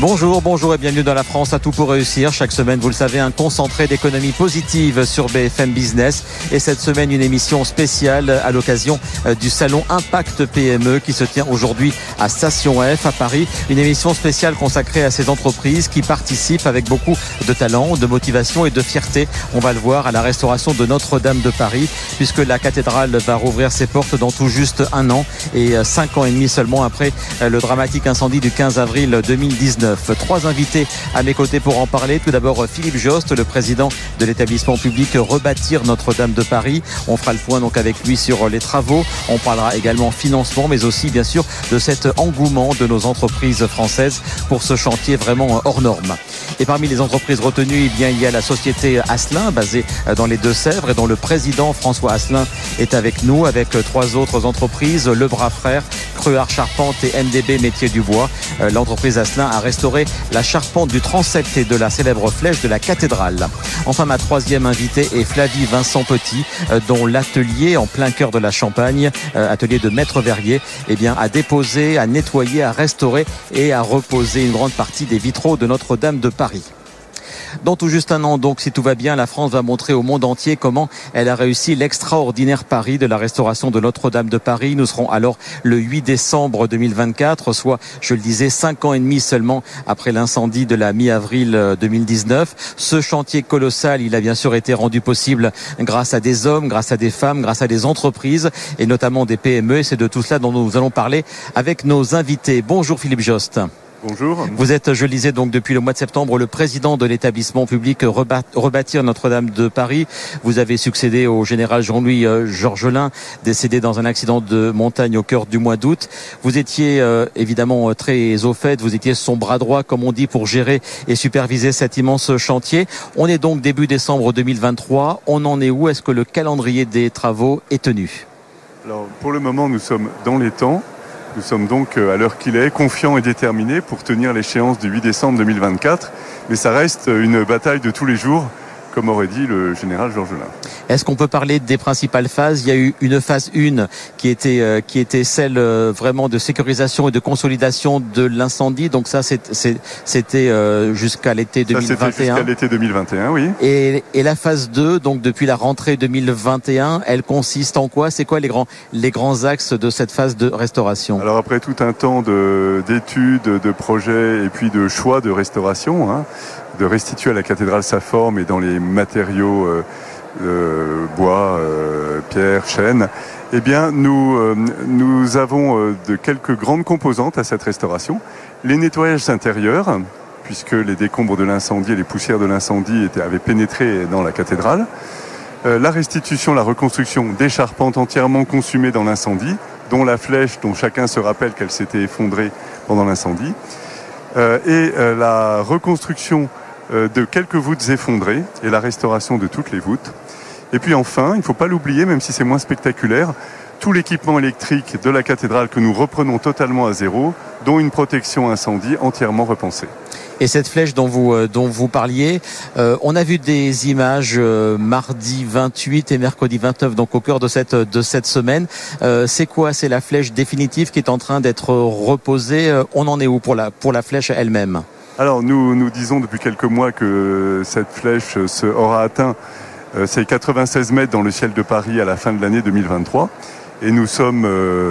Bonjour, bonjour et bienvenue dans la France à tout pour réussir. Chaque semaine, vous le savez, un concentré d'économie positive sur BFM Business. Et cette semaine, une émission spéciale à l'occasion euh, du salon Impact PME qui se tient aujourd'hui à Station F à Paris. Une émission spéciale consacrée à ces entreprises qui participent avec beaucoup de talent, de motivation et de fierté. On va le voir à la restauration de Notre-Dame de Paris puisque la cathédrale va rouvrir ses portes dans tout juste un an et euh, cinq ans et demi seulement après euh, le dramatique incendie du 15 avril 2019. Trois invités à mes côtés pour en parler. Tout d'abord Philippe Jost, le président de l'établissement public Rebâtir Notre-Dame de Paris. On fera le point donc avec lui sur les travaux. On parlera également financement, mais aussi bien sûr de cet engouement de nos entreprises françaises pour ce chantier vraiment hors norme. Et parmi les entreprises retenues, eh il y a la société Asselin, basée dans les Deux-Sèvres, et dont le président François Asselin est avec nous, avec trois autres entreprises, Le Bras Frère, Cruard Charpente et MDB Métier du Bois. L'entreprise Asselin a restauré la charpente du transept et de la célèbre flèche de la cathédrale. Enfin, ma troisième invitée est Flavie Vincent Petit, dont l'atelier en plein cœur de la Champagne, atelier de Maître Verrier, eh a déposé, a nettoyé, a restauré et a reposé une grande partie des vitraux de Notre-Dame de Paris. Dans tout juste un an, donc, si tout va bien, la France va montrer au monde entier comment elle a réussi l'extraordinaire pari de la restauration de Notre-Dame de Paris. Nous serons alors le 8 décembre 2024, soit, je le disais, cinq ans et demi seulement après l'incendie de la mi-avril 2019. Ce chantier colossal, il a bien sûr été rendu possible grâce à des hommes, grâce à des femmes, grâce à des entreprises et notamment des PME. C'est de tout cela dont nous allons parler avec nos invités. Bonjour Philippe Jost. Bonjour. Vous êtes, je le disais donc depuis le mois de septembre, le président de l'établissement public Rebâtir Notre-Dame de Paris. Vous avez succédé au général Jean-Louis Georgelin, décédé dans un accident de montagne au cœur du mois d'août. Vous étiez évidemment très au fait, vous étiez son bras droit, comme on dit, pour gérer et superviser cet immense chantier. On est donc début décembre 2023. On en est où? Est-ce que le calendrier des travaux est tenu? Alors, pour le moment, nous sommes dans les temps. Nous sommes donc à l'heure qu'il est, confiants et déterminés pour tenir l'échéance du 8 décembre 2024. Mais ça reste une bataille de tous les jours, comme aurait dit le général Georgelin. Est-ce qu'on peut parler des principales phases? Il y a eu une phase 1 qui était, qui était celle vraiment de sécurisation et de consolidation de l'incendie. Donc ça, c'était jusqu'à l'été 2021. Jusqu'à l'été 2021, oui. Et, et, la phase 2, donc depuis la rentrée 2021, elle consiste en quoi? C'est quoi les grands, les grands axes de cette phase de restauration? Alors après tout un temps d'études, de, de, projets et puis de choix de restauration, hein, de restituer à la cathédrale sa forme et dans les matériaux... Euh, euh, bois, euh, pierre, chêne, eh bien, nous, nous avons de quelques grandes composantes à cette restauration. Les nettoyages intérieurs, puisque les décombres de l'incendie et les poussières de l'incendie avaient pénétré dans la cathédrale. la restitution, la reconstruction des charpentes entièrement consumées dans l'incendie, dont la flèche, dont chacun se rappelle qu'elle s'était effondrée pendant l'incendie. et la reconstruction de quelques voûtes effondrées et la restauration de toutes les voûtes. Et puis enfin, il ne faut pas l'oublier, même si c'est moins spectaculaire, tout l'équipement électrique de la cathédrale que nous reprenons totalement à zéro, dont une protection incendie entièrement repensée. Et cette flèche dont vous dont vous parliez, euh, on a vu des images euh, mardi 28 et mercredi 29, donc au cœur de cette de cette semaine. Euh, c'est quoi? C'est la flèche définitive qui est en train d'être reposée? On en est où pour la pour la flèche elle-même? Alors nous nous disons depuis quelques mois que cette flèche se aura atteint c'est 96 mètres dans le ciel de Paris à la fin de l'année 2023 et nous sommes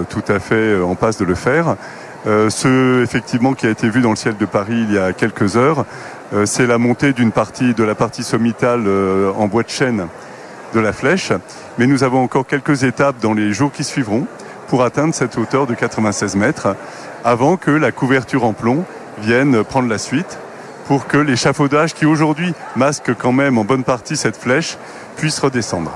tout à fait en passe de le faire. ce effectivement qui a été vu dans le ciel de Paris il y a quelques heures, c'est la montée d'une partie de la partie sommitale en bois de chêne de la flèche, mais nous avons encore quelques étapes dans les jours qui suivront pour atteindre cette hauteur de 96 mètres avant que la couverture en plomb vienne prendre la suite pour que l'échafaudage qui aujourd'hui masque quand même en bonne partie cette flèche puisse redescendre.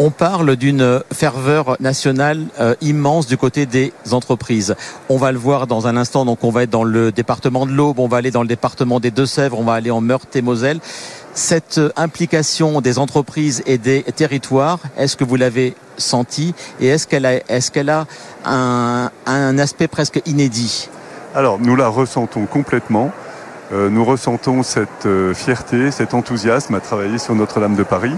On parle d'une ferveur nationale euh, immense du côté des entreprises. On va le voir dans un instant. Donc, on va être dans le département de l'Aube, on va aller dans le département des Deux-Sèvres, on va aller en Meurthe et Moselle. Cette implication des entreprises et des territoires, est-ce que vous l'avez senti et est-ce qu'elle a, un aspect presque inédit? Alors, nous la ressentons complètement nous ressentons cette fierté, cet enthousiasme à travailler sur Notre-Dame de Paris.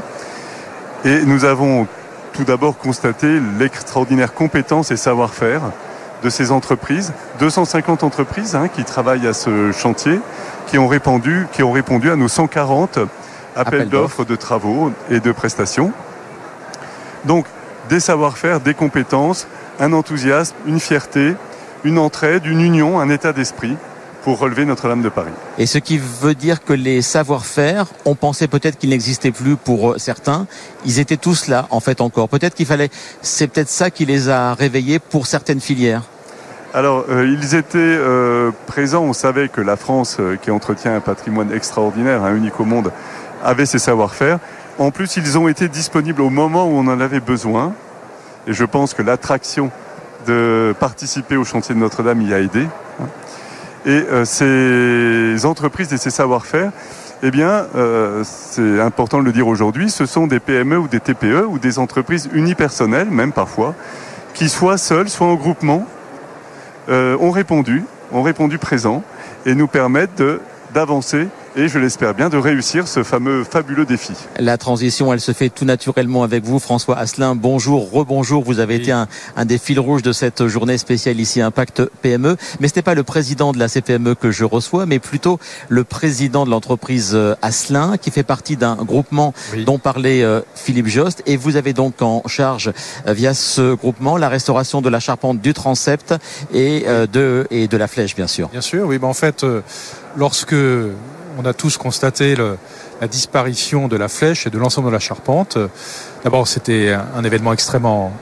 Et nous avons tout d'abord constater l'extraordinaire compétence et savoir-faire de ces entreprises, 250 entreprises hein, qui travaillent à ce chantier, qui ont répondu, qui ont répondu à nos 140 appels d'offres de travaux et de prestations. Donc des savoir-faire, des compétences, un enthousiasme, une fierté, une entraide, une union, un état d'esprit pour relever Notre-Dame de Paris. Et ce qui veut dire que les savoir-faire, on pensait peut-être qu'ils n'existaient plus pour certains, ils étaient tous là en fait encore. Peut-être qu'il fallait, c'est peut-être ça qui les a réveillés pour certaines filières. Alors, euh, ils étaient euh, présents. On savait que la France, euh, qui entretient un patrimoine extraordinaire, un unique au monde, avait ses savoir-faire. En plus, ils ont été disponibles au moment où on en avait besoin. Et je pense que l'attraction de participer au chantier de Notre-Dame y a aidé. Et euh, ces entreprises et ces savoir-faire, eh euh, c'est important de le dire aujourd'hui, ce sont des PME ou des TPE ou des entreprises unipersonnelles, même parfois, qui soit seules, soit en groupement, euh, ont répondu, ont répondu présent et nous permettent d'avancer et je l'espère bien de réussir ce fameux fabuleux défi. La transition, elle se fait tout naturellement avec vous, François Asselin. Bonjour, rebonjour. Vous avez été un, des fils rouges de cette journée spéciale ici Impact PME. Mais ce n'est pas le président de la CPME que je reçois, mais plutôt le président de l'entreprise euh, Asselin, qui fait partie d'un groupement dont parlait euh, Philippe Jost. Et vous avez donc en charge, euh, via ce groupement, la restauration de la charpente du transept et de et de la flèche, bien sûr. Bien sûr, oui. Ben en fait, lorsque on a tous constaté la disparition de la flèche et de l'ensemble de la charpente. D'abord, c'était un, événement extrêmement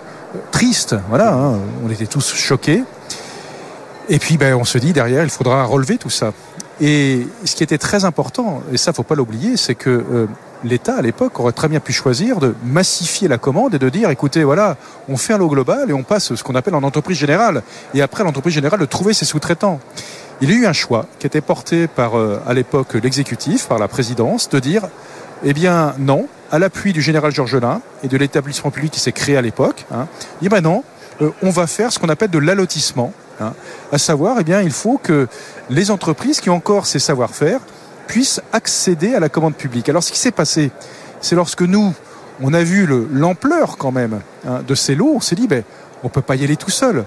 triste. Voilà, hein. on était tous choqués. Et puis, ben, on se dit derrière, il faudra relever tout ça. Et ce qui était très important, et ça, faut pas l'oublier, c'est que euh, l'État à l'époque aurait très bien pu choisir de massifier la commande et de dire écoutez voilà on fait un lot global et on passe ce qu'on appelle en entreprise générale et après l'entreprise générale de trouver ses sous-traitants il y a eu un choix qui était porté par, euh, à l'époque, l'exécutif, par la présidence, de dire, eh bien non, à l'appui du général Georgelin et de l'établissement public qui s'est créé à l'époque, hein, eh bien non, euh, on va faire ce qu'on appelle de l'allotissement. Hein, à savoir, eh bien, il faut que les entreprises qui ont encore ces savoir-faire puissent accéder à la commande publique. Alors, ce qui s'est passé, c'est lorsque nous, on a vu l'ampleur quand même hein, de ces lots, on s'est dit, ben, on peut pas y aller tout seul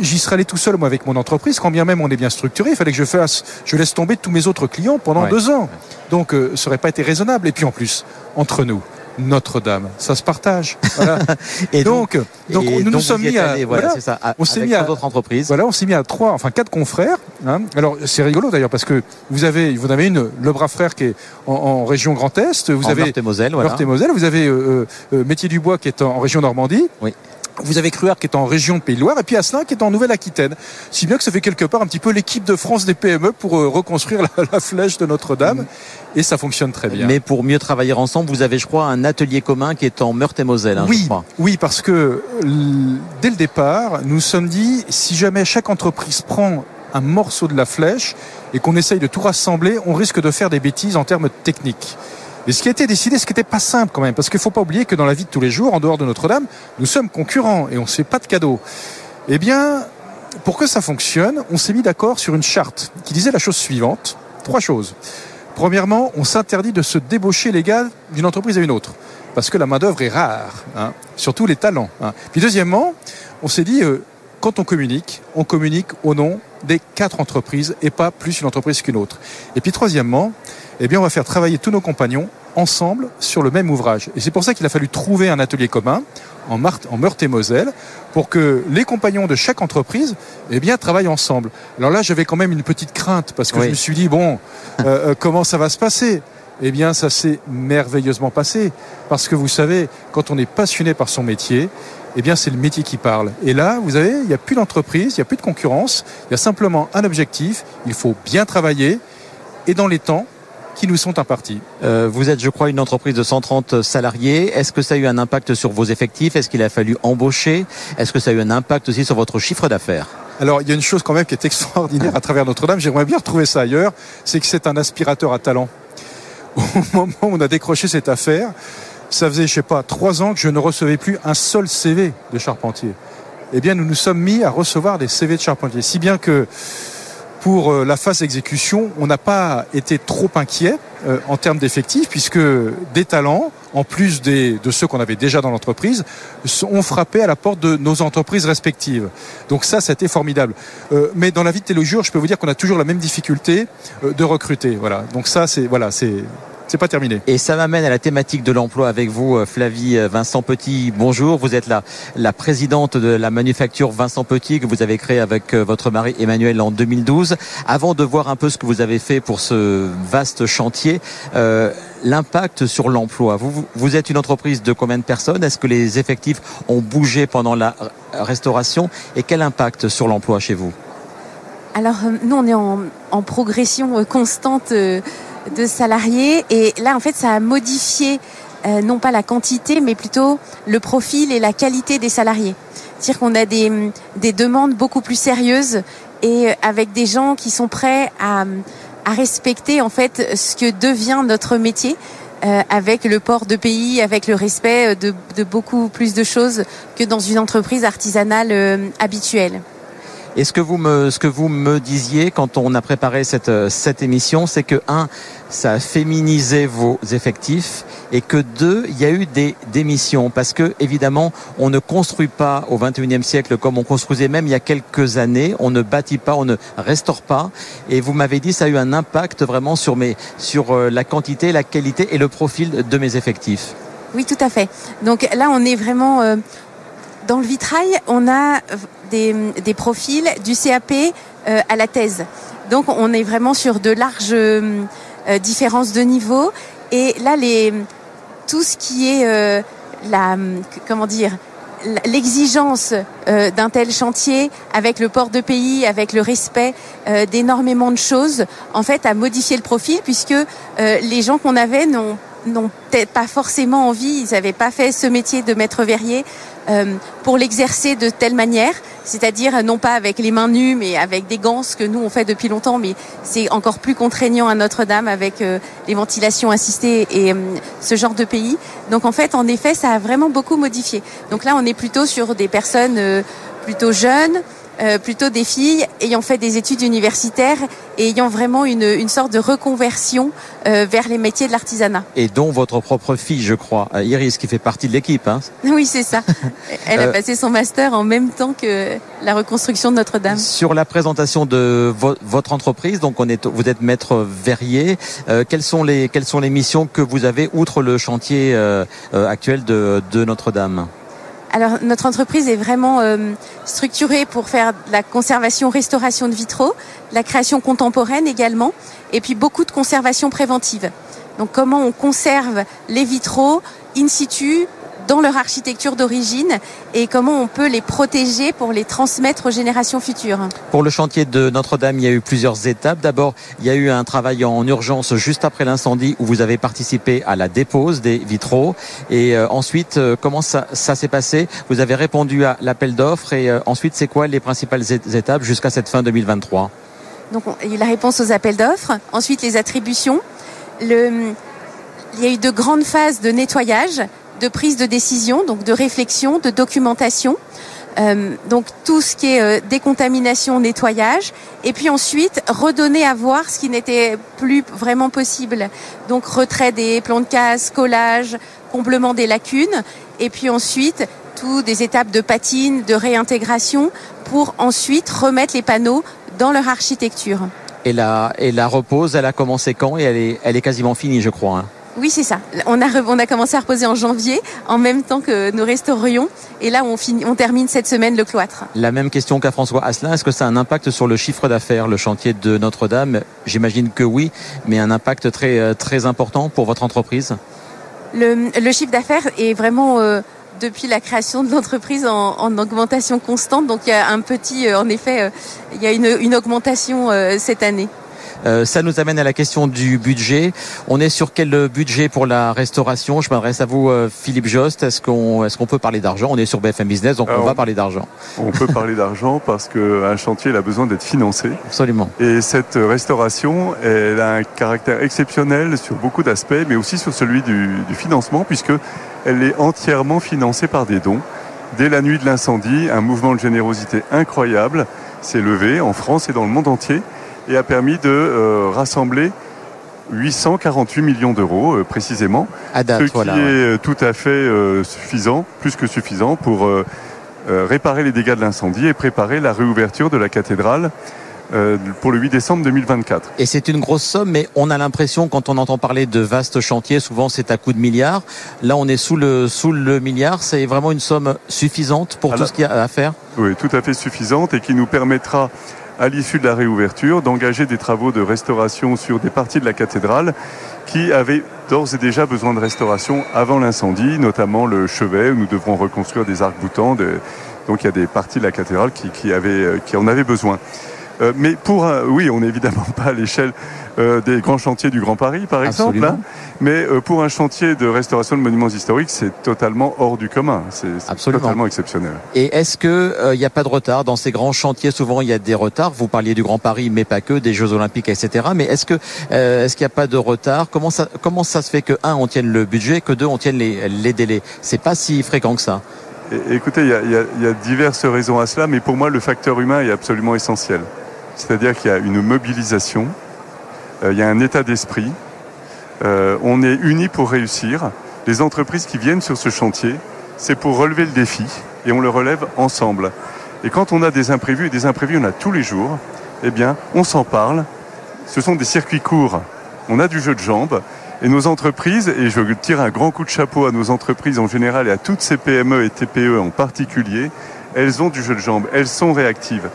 j'y serais allé tout seul, moi, avec mon entreprise, quand bien même on est bien structuré. Il fallait que je fasse, je laisse tomber tous mes autres clients pendant deux ans. Donc, euh, ça n'aurait pas été raisonnable. Et puis, en plus, entre nous, notre-Dame, ça se partage. et donc, donc, nous nous sommes mis à, voilà, ça, on s'est mis à d'autres entreprises. Voilà, on s'est mis à trois, enfin quatre confrères. Hein. Alors c'est rigolo d'ailleurs parce que vous avez, vous avez une, le bras frère qui est en, région Grand Est. Vous en avez Meurthe et Moselle, voilà. Meurthe et Moselle. Vous avez euh, euh, Métier du Bois qui est en, région Normandie. Oui. Vous avez Cruard qui est en région Pays de Loire et puis Asselin qui est en Nouvelle-Aquitaine. Si bien que ça fait quelque part un petit peu l'équipe de France des PME pour euh, reconstruire la, flèche de Notre-Dame. Et ça fonctionne très bien. Mais pour mieux travailler ensemble, vous avez, je crois, un atelier commun qui est en Meurthe-et-Moselle. Hein, oui, oui, parce que dès le départ, nous sommes dit, si jamais chaque entreprise prend un morceau de la flèche et qu'on essaye de tout rassembler, on risque de faire des bêtises en termes techniques. Et ce qui a été décidé, ce qui n'était pas simple quand même, parce qu'il ne faut pas oublier que dans la vie de tous les jours, en dehors de Notre-Dame, nous sommes concurrents et on ne fait pas de cadeaux. Eh bien, pour que ça fonctionne, on s'est mis d'accord sur une charte qui disait la chose suivante. Trois choses. Premièrement, on s'interdit de se débaucher les gars d'une entreprise à une autre, parce que la main-d'œuvre est rare, hein, surtout les talents. Hein. Puis deuxièmement, on s'est dit, euh, quand on communique, on communique au nom des quatre entreprises et pas plus une entreprise qu'une autre. Et puis troisièmement, eh bien, on va faire travailler tous nos compagnons ensemble sur le même ouvrage. Et c'est pour ça qu'il a fallu trouver un atelier commun en, en Meurthe et Moselle pour que les compagnons de chaque entreprise eh bien, travaillent ensemble. Alors là, j'avais quand même une petite crainte parce que je me suis dit, bon, euh, euh, comment ça va se passer? Eh bien, ça s'est merveilleusement passé. Parce que vous savez, quand on est passionné par son métier, eh bien, c'est le métier qui parle. Et là, vous avez, il n'y a plus d'entreprise, il n'y a plus de concurrence, il y a simplement un objectif, il faut bien travailler et dans les temps qui nous sont impartis. Euh, vous êtes, je crois, une entreprise de 130 salariés. Est-ce que ça a eu un impact sur vos effectifs? Est-ce qu'il a fallu embaucher? Est-ce que ça a eu un impact aussi sur votre chiffre d'affaires? Alors, il y a une chose quand même qui est extraordinaire à travers Notre-Dame, j'aimerais bien retrouver ça ailleurs, c'est que c'est un aspirateur à talent. Au moment où on a décroché cette affaire, ça faisait, je sais pas, trois ans que je ne recevais plus un seul CV de charpentier. Eh bien, nous nous sommes mis à recevoir des CV de charpentier. Si bien que pour la phase d'exécution, on n'a pas été trop inquiet en termes d'effectifs, puisque des talents, en plus des, de ceux qu'on avait déjà dans l'entreprise, ont frappé à la porte de nos entreprises respectives. Donc ça, c'était formidable. Euh, mais dans la vie de téléjour, je peux vous dire qu'on a toujours la même difficulté euh, de recruter. Voilà. Donc ça, c'est voilà, c'est c'est pas terminé. Et ça m'amène à la thématique de l'emploi avec vous, euh, Flavie euh, Vincent Petit. Bonjour, vous êtes la, la présidente de la manufacture Vincent Petit que vous avez créée avec euh, votre mari Emmanuel en 2012. Avant de voir un peu ce que vous avez fait pour ce vaste chantier, euh, l'impact sur l'emploi. Vous, vous êtes une entreprise de combien de personnes? Est-ce que les effectifs ont bougé pendant la restauration? Et quel impact sur l'emploi chez vous? Alors nous on est en, en progression constante de salariés. Et là, en fait, ça a modifié euh, non pas la quantité, mais plutôt le profil et la qualité des salariés. C'est-à-dire qu'on a des, des demandes beaucoup plus sérieuses et euh, avec des gens qui sont prêts à, à respecter en fait ce que devient notre métier. Euh, avec le port de pays, avec le respect de, de, beaucoup plus de choses que dans une entreprise artisanale euh, habituelle. Et ce que vous me, ce que vous me disiez quand on a préparé cette, cette émission, c'est que un, ça a féminisé vos effectifs et que deux, il y a eu des démissions parce que évidemment, on ne construit pas au 21e siècle comme on construisait même il y a quelques années, on ne bâtit pas, on ne restaure pas et vous m'avez dit ça a eu un impact vraiment sur mes sur euh, la quantité, la qualité et le profil de mes effectifs. Oui, tout à fait. Donc là, on est vraiment euh, dans le vitrail, on a des, profils du CAP euh, à la thèse. Donc on est vraiment sur de larges euh, différences de niveau. Et là, les, tout ce qui est euh, la, comment l'exigence d'un tel chantier avec le port de pays, avec le respect d'énormément de choses, en fait, a modifié le profil puisque les gens qu'on avait n'ont n'ont peut-être pas forcément envie, ils n'avaient pas fait ce métier de maître verrier euh, pour l'exercer de telle manière, c'est-à-dire non pas avec les mains nues, mais avec des gants, ce que nous on fait depuis longtemps, mais c'est encore plus contraignant à Notre-Dame avec euh, les ventilations assistées et euh, ce genre de pays. Donc en fait, en effet, ça a vraiment beaucoup modifié. Donc là, on est plutôt sur des personnes euh, plutôt jeunes, euh, plutôt des filles ayant fait des études universitaires et ayant vraiment une, une sorte de reconversion euh, vers les métiers de l'artisanat. Et dont votre propre fille, je crois, euh, Iris, qui fait partie de l'équipe. Hein. Oui, c'est ça. Elle a passé son master en même temps que la reconstruction de Notre-Dame. Sur la présentation de vo votre entreprise, donc on est, vous êtes maître verrier. Euh, quelles sont les quelles sont les missions que vous avez outre le chantier euh, actuel de, de Notre-Dame? Alors notre entreprise est vraiment euh, structurée pour faire la conservation, restauration de vitraux, la création contemporaine également, et puis beaucoup de conservation préventive. Donc comment on conserve les vitraux in situ dans leur architecture d'origine et comment on peut les protéger pour les transmettre aux générations futures. Pour le chantier de Notre-Dame, il y a eu plusieurs étapes. D'abord, il y a eu un travail en urgence juste après l'incendie où vous avez participé à la dépose des vitraux. Et euh, ensuite, euh, comment ça, ça s'est passé? Vous avez répondu à l'appel d'offres et euh, ensuite, c'est quoi les principales étapes jusqu'à cette fin 2023 Donc, il y a eu la réponse aux appels d'offres, ensuite les attributions. Le, il y a eu de grandes phases de nettoyage de prise de décision, donc de réflexion, de documentation. Euh, donc tout ce qui est euh, décontamination, nettoyage, et puis ensuite redonner à voir ce qui n'était plus vraiment possible. Donc retrait des plans de casse, collage, comblement des lacunes, et puis ensuite tout des étapes de patine, de réintégration, pour ensuite remettre les panneaux dans leur architecture. Et la, et la repose, elle a commencé quand? Et elle est, elle est quasiment finie, je crois. Hein. Oui, c'est ça. On a, on a commencé à reposer en janvier, en même temps que nous restaurions. Et là, on, finit, on termine cette semaine le cloître. La même question qu'à François Asselin. Est-ce que ça a un impact sur le chiffre d'affaires, le chantier de Notre-Dame? J'imagine que oui, mais un impact très, très important pour votre entreprise? Le, le chiffre d'affaires est vraiment... Euh, depuis la création de l'entreprise en, en, augmentation constante. Donc il y a un petit, euh, en effet, euh, il y a une, une augmentation euh, cette année. Euh, ça nous amène à la question du budget. On est sur quel budget pour la restauration? Je m'adresse à vous, euh, Philippe Jost. Est-ce qu'on qu'on peut parler d'argent? On est sur BFM Business, donc Alors, on va parler d'argent. On peut parler d'argent parce qu'un chantier il a besoin d'être financé. Absolument. Et cette restauration, elle a un caractère exceptionnel sur beaucoup d'aspects, mais aussi sur celui du, du financement, puisque elle est entièrement financée par des dons. Dès la nuit de l'incendie, un mouvement de générosité incroyable s'est levé en France et dans le monde entier et a permis de rassembler 848 millions d'euros précisément, à date, ce qui est tout à fait suffisant, plus que suffisant pour réparer les dégâts de l'incendie et préparer la réouverture de la cathédrale euh, pour le 8 décembre 2024. Et c'est une grosse somme, mais on a l'impression, quand on entend parler de vastes chantiers, souvent c'est à coup de milliards. Là, on est sous le, sous le milliard. C'est vraiment une somme suffisante pour tout ce qu'il y a à faire? Oui, tout à fait suffisante et qui nous permettra à l'issue de la réouverture, d'engager des travaux de restauration sur des parties de la cathédrale qui avaient d'ores et déjà besoin de restauration avant l'incendie, notamment le chevet où nous devrons reconstruire des arcs-boutants. Donc il y a des parties de la cathédrale qui, avaient, euh, qui en avaient besoin. Euh, mais pour oui, on n'est évidemment pas à l'échelle euh, des grands chantiers du Grand Paris, par exemple. Hein. mais euh, pour un chantier de restauration de monuments historiques, c'est totalement hors du commun. C'est totalement exceptionnel. Et est-ce que il n'y a pas de retard dans ces grands chantiers? Souvent, il y a des retards. Vous parliez du Grand Paris, mais pas que, des Jeux Olympiques, etc. Mais est-ce que est-ce qu'il n'y a pas de retard? Comment ça comment ça se fait que un, on tienne le budget, que deux, on tienne les, les délais? C'est pas si fréquent que ça. Écoutez, il y, a, il y a diverses raisons à cela, mais pour moi, le facteur humain est absolument essentiel. C'est-à-dire qu'il y a une mobilisation, euh, il y a un état d'esprit, euh, on est unis pour réussir. Les entreprises qui viennent sur ce chantier, c'est pour relever le défi et on le relève ensemble. Et quand on a des imprévus, et des imprévus on a tous les jours, eh bien, on s'en parle. Ce sont des circuits courts. On a du jeu de jambes. Et nos entreprises, et je tire un grand coup de chapeau à nos entreprises en général et à toutes ces PME et TPE en particulier, elles ont du jeu de jambes, elles sont réactives.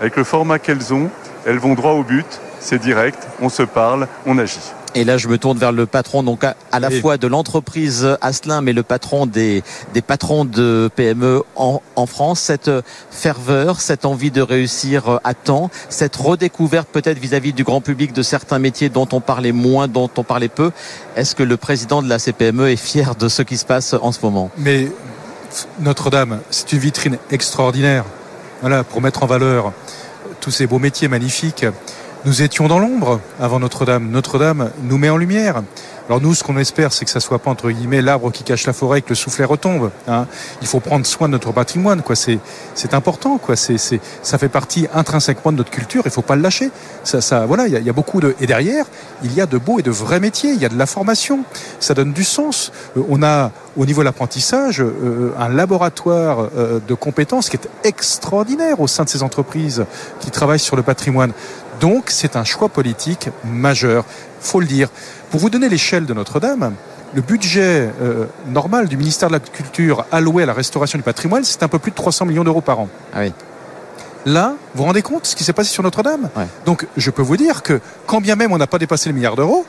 Avec le format qu'elles ont, elles vont droit au but, c'est direct, on se parle, on agit. Et là, je me tourne vers le patron, donc à, la fois de l'entreprise Asselin, mais le patron des, des patrons de PME en, en, France. Cette ferveur, cette envie de réussir à temps, cette redécouverte peut-être vis-à-vis du grand public de certains métiers dont on parlait moins, dont on parlait peu. Est-ce que le président de la CPME est fier de ce qui se passe en ce moment? Mais Notre-Dame, c'est une vitrine extraordinaire. Voilà, pour mettre en valeur tous ces beaux métiers magnifiques. Nous étions dans l'ombre avant Notre-Dame. Notre-Dame nous met en lumière. Alors nous, ce qu'on espère, c'est que ça soit pas entre guillemets l'arbre qui cache la forêt, que le soufflet retombe. Hein. Il faut prendre soin de notre patrimoine, quoi. C'est important, quoi. C'est ça fait partie intrinsèquement de notre culture. Il faut pas le lâcher. Ça ça voilà. Il y y a, beaucoup de et derrière, il y a de beaux et de vrais métiers. Il y a de la formation. Ça donne du sens. Euh, on a au niveau de l'apprentissage euh, un laboratoire euh, de compétences qui est extraordinaire au sein de ces entreprises qui travaillent sur le patrimoine. Donc c'est un choix politique majeur, faut le dire. Pour vous donner l'échelle de Notre-Dame, le budget euh, normal du ministère de la Culture alloué à la restauration du patrimoine, c'est un peu plus de 300 millions d'euros par an. Ah oui. Là, vous vous rendez compte ce qui s'est passé sur Notre-Dame? Ouais. Donc, je peux vous dire que quand bien même on n'a pas dépassé le milliard d'euros,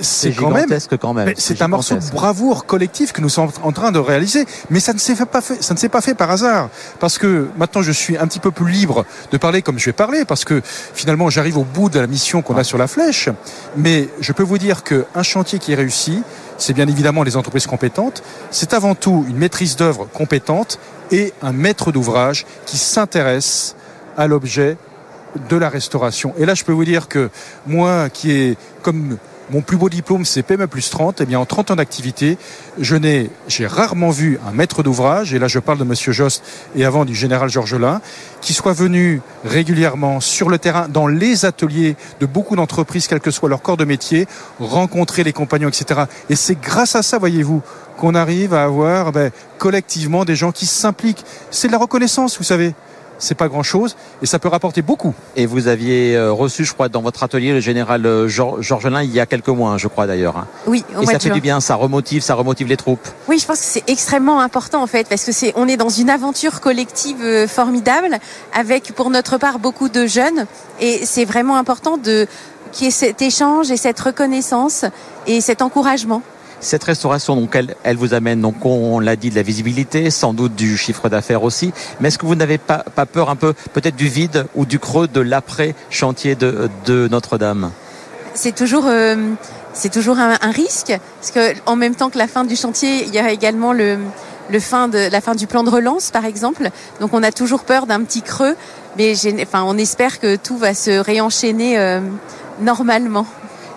c'est quand même, quand même. C'est un morceau de bravoure collectif que nous sommes en train de réaliser. Mais ça ne s'est pas fait, ça ne s'est pas fait par hasard. Parce que maintenant, je suis un petit peu plus libre de parler comme je vais parler, parce que finalement, j'arrive au bout de la mission qu'on a sur la flèche. Mais je peux vous dire qu'un chantier qui est réussi, c'est bien évidemment les entreprises compétentes. C'est avant tout une maîtrise d'œuvre compétente et un maître d'ouvrage qui s'intéresse à l'objet de la restauration. Et là, je peux vous dire que moi, qui est comme mon plus beau diplôme, c'est PME plus 30. Eh bien, en 30 ans d'activité, je n'ai, j'ai rarement vu un maître d'ouvrage, et là je parle de Monsieur Jost et avant du général Georgelin, qui soit venu régulièrement sur le terrain, dans les ateliers de beaucoup d'entreprises, quel que soit leur corps de métier, rencontrer les compagnons, etc. Et c'est grâce à ça, voyez-vous, qu'on arrive à avoir ben, collectivement des gens qui s'impliquent. C'est de la reconnaissance, vous savez c'est pas grand chose et ça peut rapporter beaucoup. Et vous aviez euh, reçu, je crois, dans votre atelier le général euh, Georgelin il y a quelques mois, hein, je crois d'ailleurs. Hein. Oui, au et ça fait du bien, ça remotive, ça remotive les troupes. Oui, je pense que c'est extrêmement important en fait parce que c'est, on est dans une aventure collective euh, formidable avec pour notre part beaucoup de jeunes et c'est vraiment important de qu'il y ait cet échange et cette reconnaissance et cet encouragement. Cette restauration, donc, elle, vous amène, donc, on l'a dit, de la visibilité, sans doute du chiffre d'affaires aussi. Mais est-ce que vous n'avez pas, peur un peu, peut-être du vide ou du creux de l'après chantier de, Notre-Dame? C'est toujours. Euh, un, risque parce que en même temps que la fin du chantier, il y a également la fin du plan de relance, par exemple. Donc on a toujours peur d'un petit creux, mais on espère que tout va se réenchaîner euh, normalement.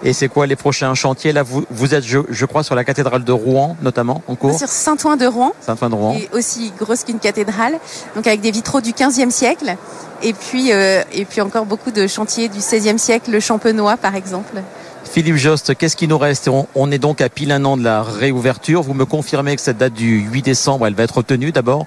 Et c'est quoi les prochains chantiers Là, vous, vous êtes, je, crois, sur la cathédrale de Rouen, notamment, en cours Sur Saint-Ouen de Rouen. Saint-Ouen de Rouen. Qui est aussi grosse qu'une cathédrale. Donc avec des vitraux du 15e siècle. Et puis, euh, et puis encore beaucoup de chantiers du 16e siècle, le Champenois, par exemple. Philippe Jost, qu'est-ce qui nous reste on, est donc à pile un an de la réouverture. Vous me confirmez que cette date du 8 décembre, elle va être obtenue d'abord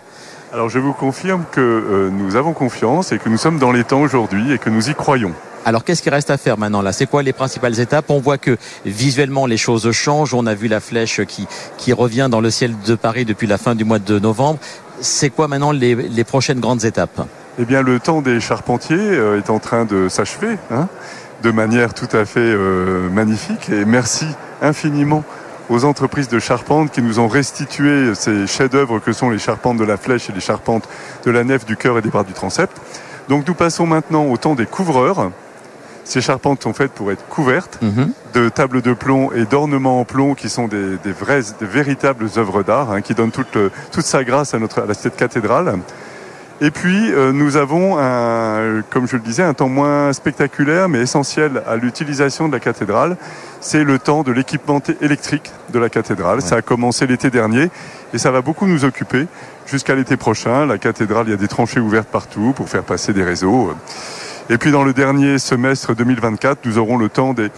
Alors je vous confirme que euh, nous avons confiance et que nous sommes dans les temps aujourd'hui et que nous y croyons. Alors qu'est-ce qui reste à faire maintenant là? C'est quoi les principales étapes? On voit que visuellement les choses changent. On a vu la flèche qui, qui revient dans le ciel de Paris depuis la fin du mois de novembre. C'est quoi maintenant les, les, prochaines grandes étapes? Eh bien le temps des charpentiers euh, est en train de s'achever. Hein de manière tout à fait euh, magnifique. Et merci infiniment aux entreprises de charpente qui nous ont restitué ces chefs-d'œuvre que sont les charpentes de la flèche et les charpentes de la nef, du cœur et des bras du transept. Donc nous passons maintenant au temps des couvreurs. Ces charpentes sont faites pour être couvertes mhm. de tables de plomb et d'ornements en plomb qui sont des, vraies, des véritables œuvres d'art hein, qui donnent toute, toute sa grâce à, notre, à la cette cathédrale. Et puis, euh, nous avons, un, comme je le disais, un temps moins spectaculaire, mais essentiel à l'utilisation de la cathédrale. C'est le temps de l'équipement électrique de la cathédrale. Ça a commencé l'été dernier et ça va beaucoup nous occuper jusqu'à l'été prochain. La cathédrale, il y a des tranchées ouvertes partout pour faire passer des réseaux. Et puis, dans le dernier semestre 2024, nous aurons le temps des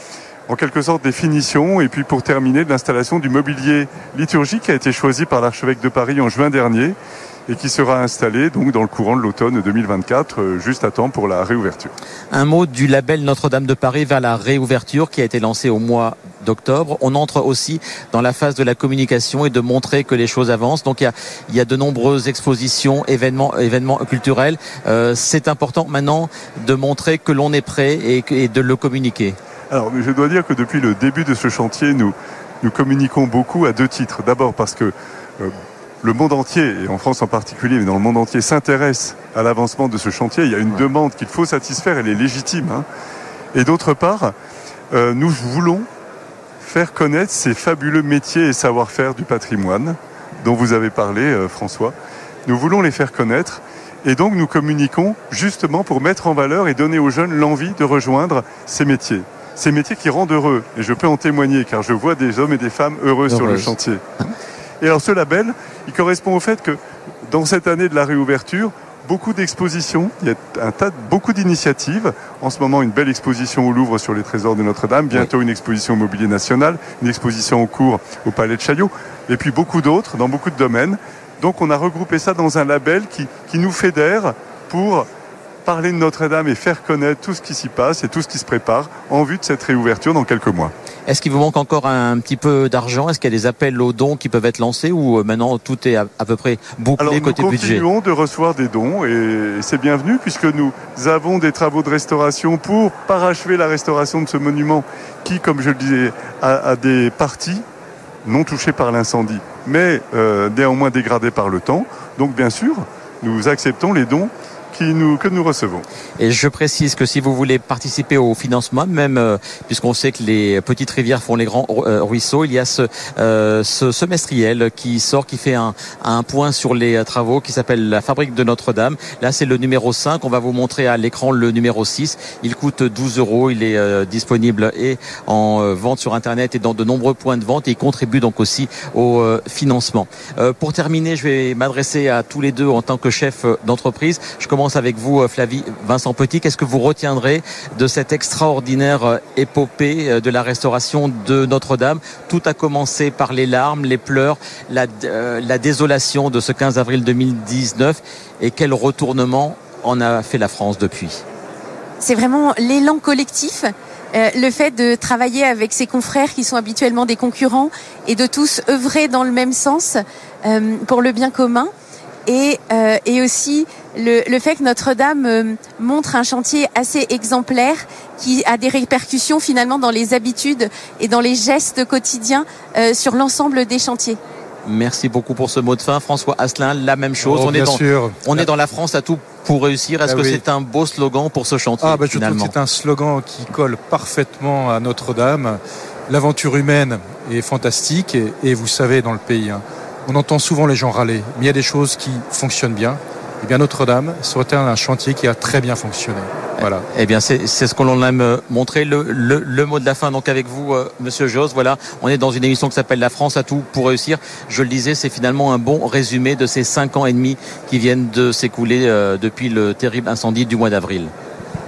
en quelque sorte des finitions. Et puis pour terminer de l'installation du mobilier liturgique qui a été choisi par l'archevêque de Paris en juin dernier et qui sera installé donc dans le courant de l'automne 2024, euh, juste à temps pour la réouverture. Un mot du label Notre-Dame de Paris vers la réouverture qui a été lancé au mois d'octobre. On entre aussi dans la phase de la communication et de montrer que les choses avancent. Donc il y a, il y a de nombreuses expositions, événements, événements culturels. Euh, c'est important maintenant de montrer que l'on est prêt et, et de le communiquer. Alors je dois dire que depuis le début de ce chantier, nous, nous communiquons beaucoup à deux titres. D'abord parce que euh, le monde entier, et en France en particulier, mais dans le monde entier, s'intéresse à l'avancement de ce chantier. Il y a une demande qu'il faut satisfaire, elle est légitime. Hein. Et d'autre part, euh, nous voulons faire connaître ces fabuleux métiers et savoir-faire du patrimoine dont vous avez parlé, euh, François. Nous voulons les faire connaître. Et donc nous communiquons justement pour mettre en valeur et donner aux jeunes l'envie de rejoindre ces métiers. Ces métiers qui rendent heureux. Et je peux en témoigner car je vois des hommes et des femmes heureux sur le chantier. Et alors ce label, il correspond au fait que dans cette année de la réouverture, beaucoup d'expositions, il y a un tas, beaucoup d'initiatives. En ce moment, une belle exposition au Louvre sur les trésors de Notre-Dame, bientôt une exposition au Mobilier National, une exposition en cours au Palais de Chaillot, et puis beaucoup d'autres dans beaucoup de domaines. Donc on a regroupé ça dans un label qui, qui nous fédère pour parler de Notre-Dame et faire connaître tout ce qui s'y passe et tout ce qui se prépare en vue de cette réouverture dans quelques mois. Est-ce qu'il vous manque encore un petit peu d'argent? Est-ce qu'il y a des appels aux dons qui peuvent être lancés ou euh, maintenant tout est à, peu près bouclé côté budget? Nous continuons de recevoir des dons et c'est bienvenu puisque nous avons des travaux de restauration pour parachever la restauration de ce monument qui, comme je le disais, a, des parties non touchées par l'incendie, mais euh, néanmoins dégradées par le temps. Donc bien sûr, nous acceptons les dons que nous recevons. Et je précise que si vous voulez participer au financement, même euh, puisqu'on sait que les petites rivières font les grands euh, ruisseaux, il y a ce, euh, ce semestriel qui sort, qui fait un, un point sur les travaux qui s'appelle la fabrique de Notre-Dame. Là, c'est le numéro 5. On va vous montrer à l'écran le numéro 6. Il coûte 12 euros. Il est disponible et en vente sur Internet et dans de nombreux points de vente. Et il contribue donc aussi au financement. pour terminer, je vais m'adresser à tous les deux en tant que chef d'entreprise. Je commence avec vous, euh, Flavie Vincent Petit. Qu'est-ce que vous retiendrez de cette extraordinaire euh, épopée euh, de la restauration de Notre-Dame? Tout a commencé par les larmes, les pleurs, la, la désolation de ce 15 avril 2019. Et quel retournement en a fait la France depuis? C'est vraiment l'élan collectif. le fait de travailler avec ses confrères qui sont habituellement des concurrents et de tous œuvrer dans le même sens pour le bien commun et, euh, et aussi le, le, fait que Notre-Dame euh, montre un chantier assez exemplaire qui a des répercussions finalement dans les habitudes et dans les gestes quotidiens euh, sur l'ensemble des chantiers. Merci beaucoup pour ce mot de fin. François Asselin, la même chose. Oh, on, est dans, on est dans la France à tout pour réussir. Est-ce ah que c'est un beau slogan pour ce chantier ah, bah, Je trouve que c'est un slogan qui colle parfaitement à Notre-Dame. L'aventure humaine est fantastique et, et, vous savez dans le pays, hein, on entend souvent les gens râler, mais il y a des choses qui fonctionnent bien. eh bien Notre-Dame serait un chantier qui a très bien fonctionné. Voilà. Eh bien, c'est ce qu'on aime montrer. Le, le, le, mot de la fin, donc avec vous, euh, Monsieur Joss. Voilà, on est dans une émission qui s'appelle La France a tout pour réussir. Je le disais, c'est finalement un bon résumé de ces cinq ans et demi qui viennent de s'écouler euh, depuis le terrible incendie du mois d'avril.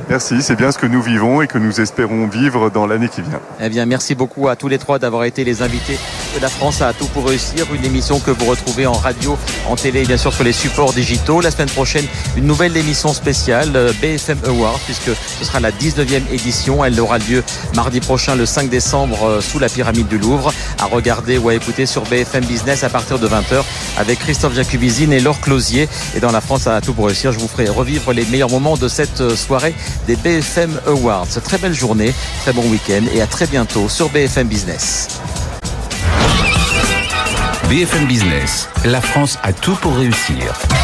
Merci, c'est bien ce que nous vivons et que nous espérons vivre dans l'année qui vient. Eh bien, merci beaucoup à tous les trois d'avoir été les invités la France à tout pour réussir. Une émission que vous retrouvez en radio, en télé, bien sûr sur les supports digitaux. La semaine prochaine, une nouvelle émission spéciale euh, BFM Award puisque ce sera la 19e édition. Elle aura lieu mardi prochain, le 5 décembre, euh, sous la pyramide du Louvre. À regarder ou à écouter sur BFM Business à partir de 20h avec Christophe Jacubizine et Laure Closier. Et dans la France à tout pour réussir, je vous ferai revivre les meilleurs moments de cette euh, soirée des BFM Awards. Très belle journée, très bon week-end et à très bientôt sur BFM Business. BFM Business, la France a tout pour réussir.